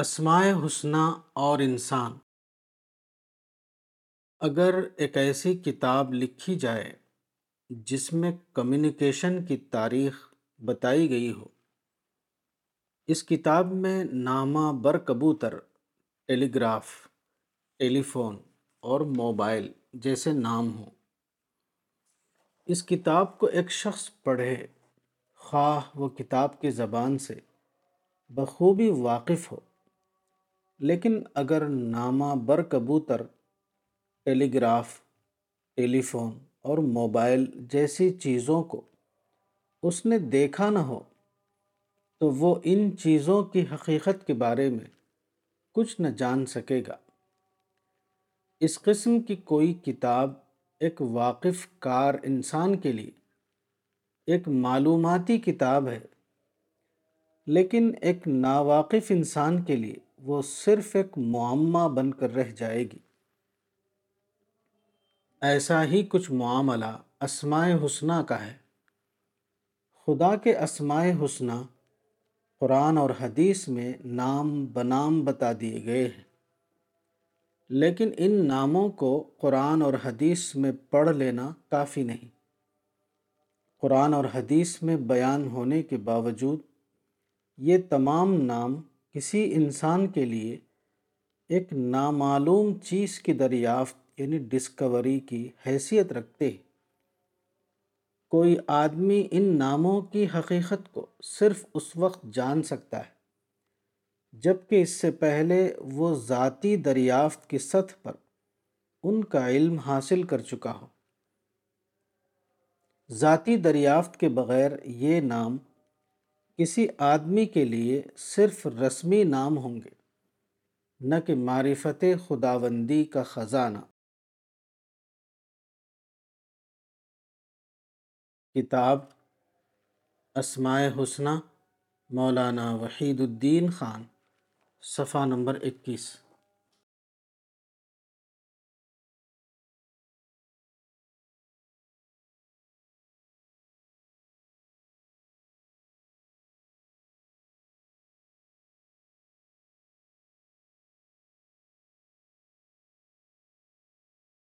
اسماء حسنہ اور انسان۔ اگر ایک ایسی کتاب لکھی جائے جس میں کمیونیکیشن کی تاریخ بتائی گئی ہو، اس کتاب میں نامہ بر کبوتر ٹیلی گراف ٹیلی فون اور موبائل جیسے نام ہوں۔ اس کتاب کو ایک شخص پڑھے، خواہ وہ کتاب کی زبان سے بخوبی واقف ہو۔ لیکن اگر نامہ بر کبوتر ٹیلی گراف ٹیلی فون اور موبائل جیسی چیزوں کو اس نے دیکھا نہ ہو، تو وہ ان چیزوں کی حقیقت کے بارے میں کچھ نہ جان سکے گا۔ اس قسم کی کوئی کتاب ایک واقف کار انسان کے لیے ایک معلوماتی کتاب ہے، لیکن ایک ناواقف انسان کے لیے وہ صرف ایک معمہ بن کر رہ جائے گی۔ ایسا ہی کچھ معاملہ اسماء حسنہ کا ہے۔ خدا کے اسماء حسنہ قرآن اور حدیث میں نام بنام بتا دیے گئے ہیں۔ لیکن ان ناموں کو قرآن اور حدیث میں پڑھ لینا کافی نہیں۔ قرآن اور حدیث میں بیان ہونے کے باوجود یہ تمام نام کسی انسان کے لیے ایک نامعلوم چیز کی دریافت یعنی ڈسکوری کی حیثیت رکھتے کوئی آدمی ان ناموں کی حقیقت کو صرف اس وقت جان سکتا ہے جبکہ اس سے پہلے وہ ذاتی دریافت کی سطح پر ان کا علم حاصل کر چکا ہو۔ ذاتی دریافت کے بغیر یہ نام کسی آدمی کے لیے صرف رسمی نام ہوں گے، نہ کہ معرفت خداوندی کا خزانہ۔ کتاب اسماء حسنہ مولانا وحید الدین خان، صفحہ نمبر اکیس۔